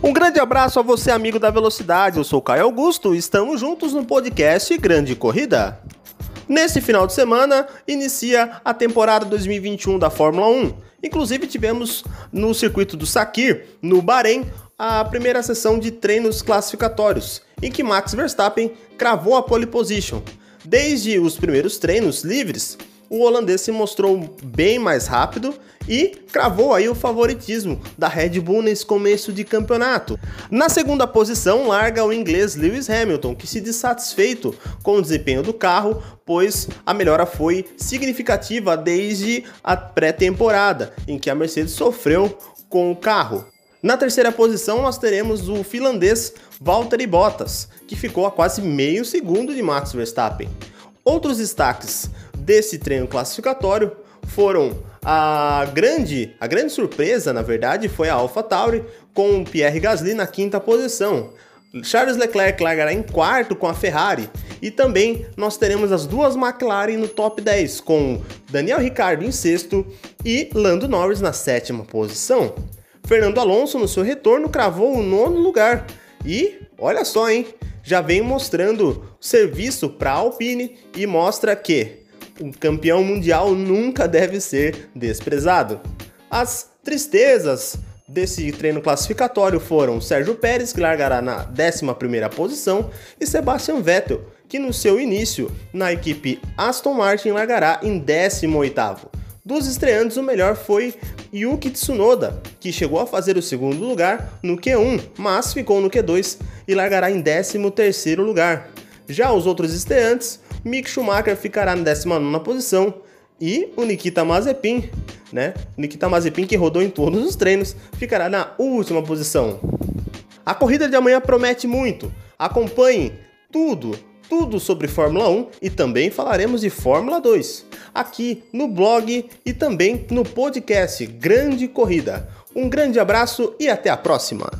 Um grande abraço a você, amigo da velocidade. Eu sou Caio Augusto e estamos juntos no podcast Grande Corrida. Nesse final de semana, inicia a temporada 2021 da Fórmula 1. Inclusive, tivemos no circuito do Sakir, no Bahrein, a primeira sessão de treinos classificatórios, em que Max Verstappen cravou a pole position. Desde os primeiros treinos livres, o holandês se mostrou bem mais rápido e cravou aí o favoritismo da Red Bull nesse começo de campeonato. Na segunda posição larga o inglês Lewis Hamilton, que se dissatisfeito com o desempenho do carro, pois a melhora foi significativa desde a pré-temporada, em que a Mercedes sofreu com o carro. Na terceira posição nós teremos o finlandês Valtteri Bottas, que ficou a quase meio segundo de Max Verstappen. Outros destaques desse treino classificatório foram a grande, a grande surpresa, na verdade, foi a AlphaTauri com Pierre Gasly na quinta posição. Charles Leclerc largará em quarto com a Ferrari e também nós teremos as duas McLaren no top 10 com Daniel Ricciardo em sexto e Lando Norris na sétima posição. Fernando Alonso no seu retorno cravou o nono lugar e olha só, hein? Já vem mostrando serviço para a Alpine e mostra que o campeão mundial nunca deve ser desprezado. As tristezas desse treino classificatório foram Sérgio Pérez, que largará na 11ª posição, e Sebastian Vettel, que no seu início na equipe Aston Martin largará em 18º. Dos estreantes, o melhor foi Yuki Tsunoda, que chegou a fazer o segundo lugar no Q1, mas ficou no Q2 e largará em 13º lugar. Já os outros estreantes, Mick Schumacher ficará na 19 posição e o Nikita Mazepin, né? Nikita Mazepin que rodou em todos os treinos, ficará na última posição. A corrida de amanhã promete muito. Acompanhe tudo, tudo sobre Fórmula 1 e também falaremos de Fórmula 2 aqui no blog e também no podcast Grande Corrida. Um grande abraço e até a próxima.